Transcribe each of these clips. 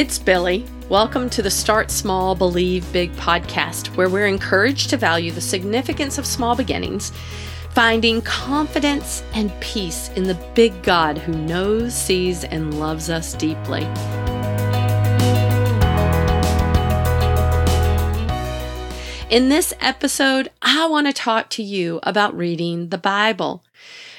It's Billie. Welcome to the Start Small, Believe Big podcast, where we're encouraged to value the significance of small beginnings, finding confidence and peace in the big God who knows, sees, and loves us deeply. In this episode, I want to talk to you about reading the Bible.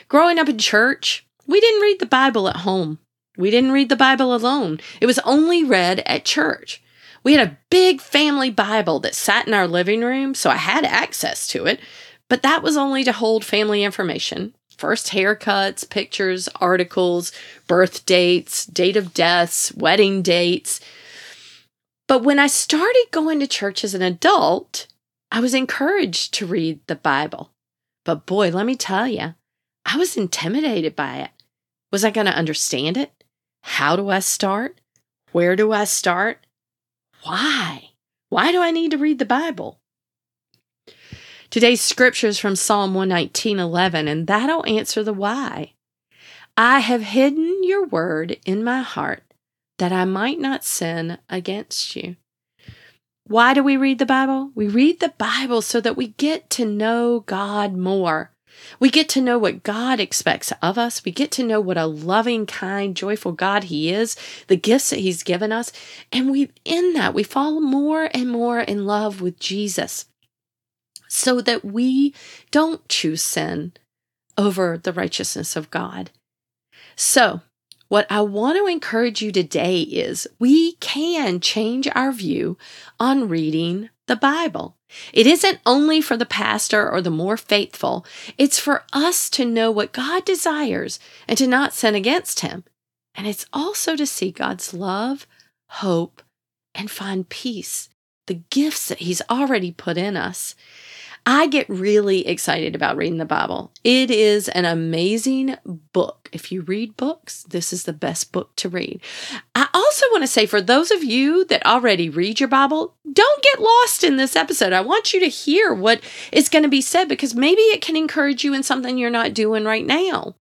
Growing up in church, we didn't read the Bible at home. We didn't read the Bible alone, it was only read at church. We had a big family Bible that sat in our living room, so I had access to it, but that was only to hold family information. First haircuts, pictures, articles, birth dates, date of deaths, wedding dates. But when I started going to church as an adult, I was encouraged to read the Bible. But boy, let me tell you, I was intimidated by it. Was I going to understand it? How do I start? Where do I start? Why? Why do I need to read the Bible? Today's scripture is from Psalm 119:11 and that'll answer the why. I have hidden your word in my heart that I might not sin against you. Why do we read the Bible? We read the Bible so that we get to know God more. We get to know what God expects of us. We get to know what a loving, kind, joyful God He is, the gifts that He's given us. And we, in that, we fall more and more in love with Jesus so that we don't choose sin over the righteousness of God. So, what I want to encourage you today is we can change our view on reading the Bible. It isn't only for the pastor or the more faithful, it's for us to know what God desires and to not sin against Him. And it's also to see God's love, hope, and find peace, the gifts that He's already put in us. I get really excited about reading the Bible. It is an amazing book. If you read books, this is the best book to read. I also want to say for those of you that already read your Bible, don't get lost in this episode. I want you to hear what is going to be said because maybe it can encourage you in something you're not doing right now.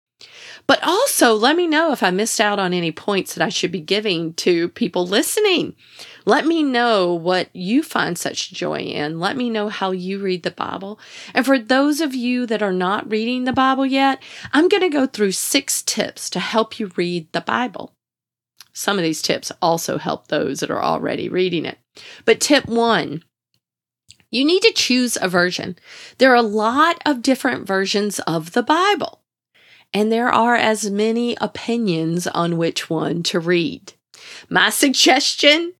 But also, let me know if I missed out on any points that I should be giving to people listening. Let me know what you find such joy in. Let me know how you read the Bible. And for those of you that are not reading the Bible yet, I'm going to go through six tips to help you read the Bible. Some of these tips also help those that are already reading it. But tip one, you need to choose a version. There are a lot of different versions of the Bible and there are as many opinions on which one to read. My suggestion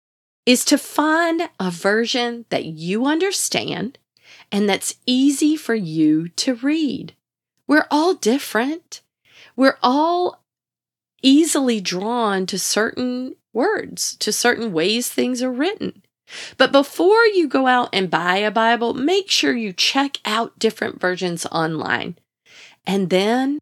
is to find a version that you understand and that's easy for you to read. We're all different. We're all easily drawn to certain words, to certain ways things are written. But before you go out and buy a Bible, make sure you check out different versions online. And then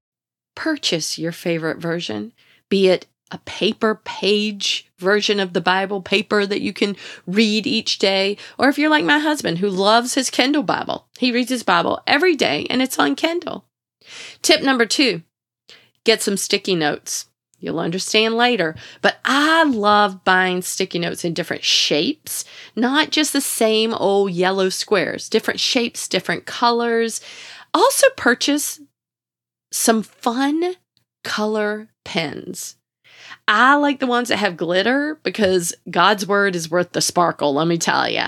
purchase your favorite version, be it a paper page version of the Bible, paper that you can read each day. Or if you're like my husband who loves his Kindle Bible, he reads his Bible every day and it's on Kindle. Tip number two get some sticky notes. You'll understand later. But I love buying sticky notes in different shapes, not just the same old yellow squares, different shapes, different colors. Also, purchase some fun color pens. I like the ones that have glitter because God's word is worth the sparkle, let me tell you.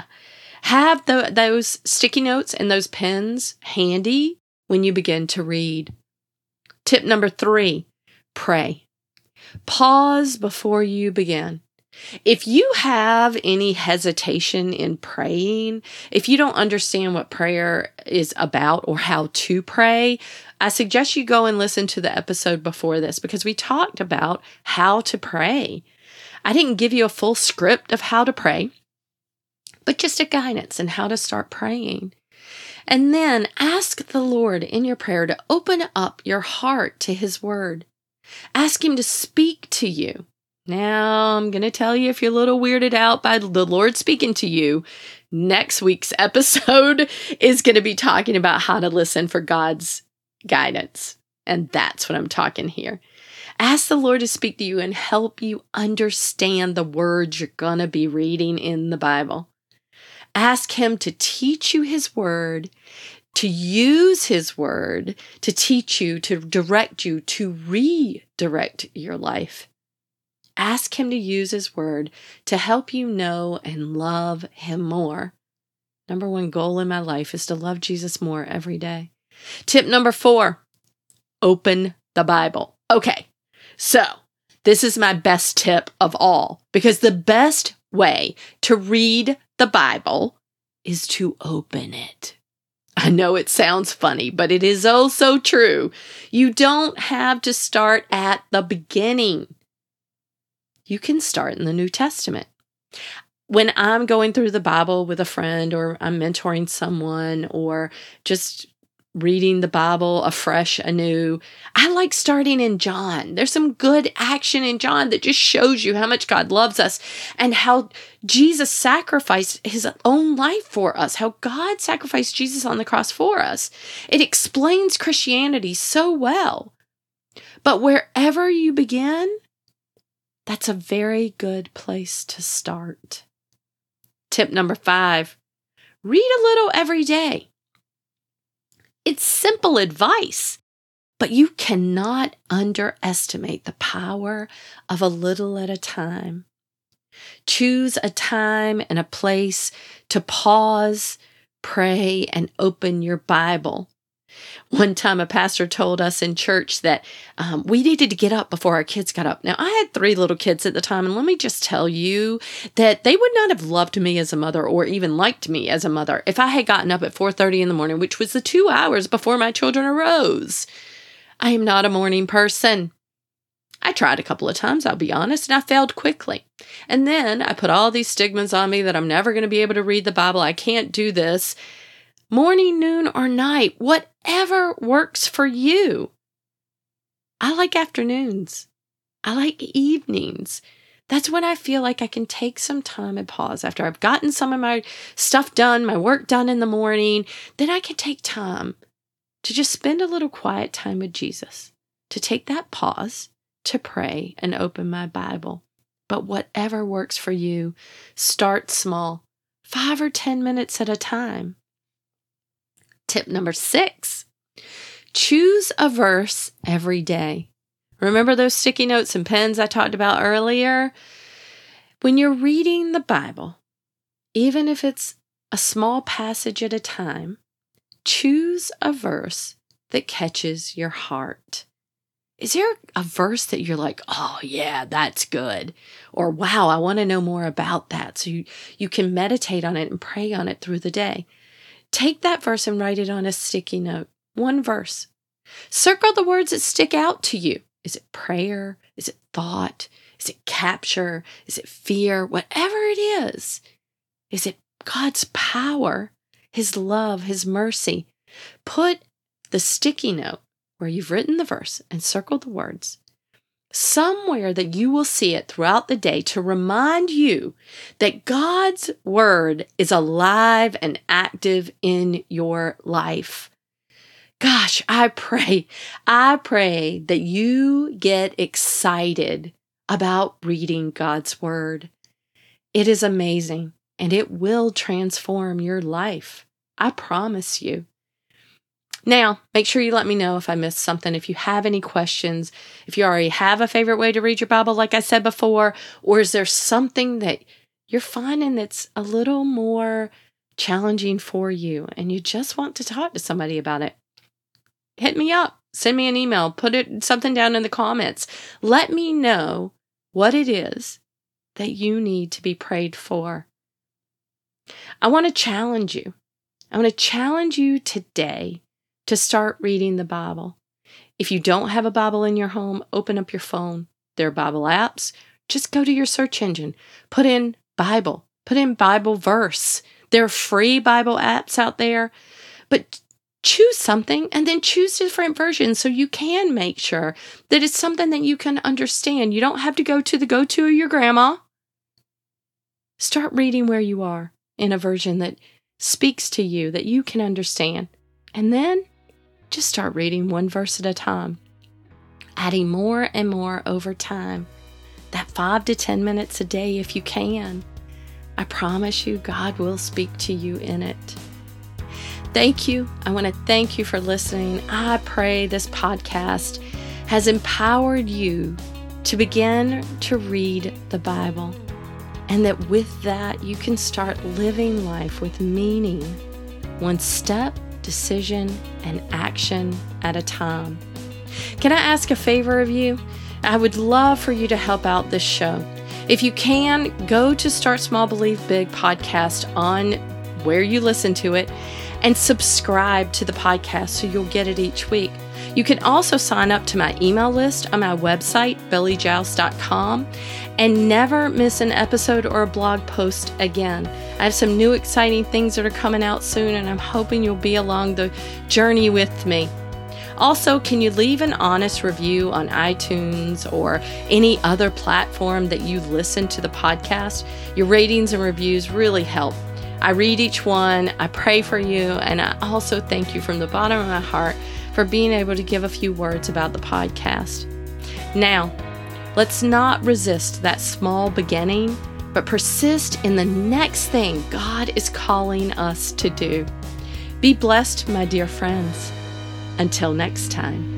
Have the, those sticky notes and those pens handy when you begin to read. Tip number three pray. Pause before you begin. If you have any hesitation in praying, if you don't understand what prayer is about or how to pray, I suggest you go and listen to the episode before this because we talked about how to pray. I didn't give you a full script of how to pray, but just a guidance and how to start praying. And then ask the Lord in your prayer to open up your heart to His Word. Ask Him to speak to you. Now, I'm going to tell you if you're a little weirded out by the Lord speaking to you, next week's episode is going to be talking about how to listen for God's guidance. And that's what I'm talking here. Ask the Lord to speak to you and help you understand the words you're going to be reading in the Bible. Ask Him to teach you His word, to use His word to teach you, to direct you, to redirect your life. Ask Him to use His word to help you know and love Him more. Number one goal in my life is to love Jesus more every day. Tip number four open the Bible. Okay, so this is my best tip of all because the best way to read the Bible is to open it. I know it sounds funny, but it is also true. You don't have to start at the beginning. You can start in the New Testament. When I'm going through the Bible with a friend, or I'm mentoring someone, or just reading the Bible afresh, anew. I like starting in John. There's some good action in John that just shows you how much God loves us and how Jesus sacrificed his own life for us, how God sacrificed Jesus on the cross for us. It explains Christianity so well. But wherever you begin, that's a very good place to start. Tip number five read a little every day. It's simple advice, but you cannot underestimate the power of a little at a time. Choose a time and a place to pause, pray, and open your Bible. One time, a pastor told us in church that um, we needed to get up before our kids got up. Now, I had three little kids at the time, and let me just tell you that they would not have loved me as a mother or even liked me as a mother if I had gotten up at 4:30 in the morning, which was the two hours before my children arose. I am not a morning person. I tried a couple of times, I'll be honest, and I failed quickly. And then I put all these stigmas on me that I'm never going to be able to read the Bible. I can't do this morning, noon, or night, whatever works for you. I like afternoons. I like evenings. That's when I feel like I can take some time and pause after I've gotten some of my stuff done, my work done in the morning. Then I can take time to just spend a little quiet time with Jesus, to take that pause, to pray and open my Bible. But whatever works for you, start small, five or 10 minutes at a time. Tip number six choose a verse every day. Remember those sticky notes and pens I talked about earlier? When you're reading the Bible, even if it's a small passage at a time, choose a verse that catches your heart. Is there a verse that you're like, oh, yeah, that's good? Or, wow, I want to know more about that. So you, you can meditate on it and pray on it through the day. Take that verse and write it on a sticky note. One verse. Circle the words that stick out to you. Is it prayer? Is it thought? Is it capture? Is it fear? Whatever it is. Is it God's power, His love, His mercy? Put the sticky note where you've written the verse and circled the words somewhere that you will see it throughout the day to remind you that God's word is alive and active in your life. Gosh, I pray, I pray that you get excited about reading God's word. It is amazing and it will transform your life. I promise you. Now, make sure you let me know if I missed something. If you have any questions, if you already have a favorite way to read your Bible, like I said before, or is there something that you're finding that's a little more challenging for you and you just want to talk to somebody about it, hit me up. Send me an email. Put it something down in the comments. Let me know what it is that you need to be prayed for. I want to challenge you. I want to challenge you today to start reading the Bible. If you don't have a Bible in your home, open up your phone. There are Bible apps. Just go to your search engine, put in Bible, put in Bible verse. There are free Bible apps out there, but choose something and then choose different versions so you can make sure that it's something that you can understand. You don't have to go to the go to of your grandma. Start reading where you are in a version that speaks to you, that you can understand. And then just start reading one verse at a time. adding more and more over time. That five to 10 minutes a day if you can. I promise you, God will speak to you in it. Thank you. I want to thank you for listening. I pray this podcast has empowered you to begin to read the Bible, and that with that, you can start living life with meaning, one step, decision, and action at a time. Can I ask a favor of you? I would love for you to help out this show. If you can, go to Start Small Believe Big podcast on where you listen to it and subscribe to the podcast so you'll get it each week. You can also sign up to my email list on my website, billiejauss.com, and never miss an episode or a blog post again. I have some new exciting things that are coming out soon, and I'm hoping you'll be along the journey with me. Also, can you leave an honest review on iTunes or any other platform that you listen to the podcast? Your ratings and reviews really help. I read each one, I pray for you, and I also thank you from the bottom of my heart for being able to give a few words about the podcast. Now, let's not resist that small beginning, but persist in the next thing God is calling us to do. Be blessed, my dear friends. Until next time.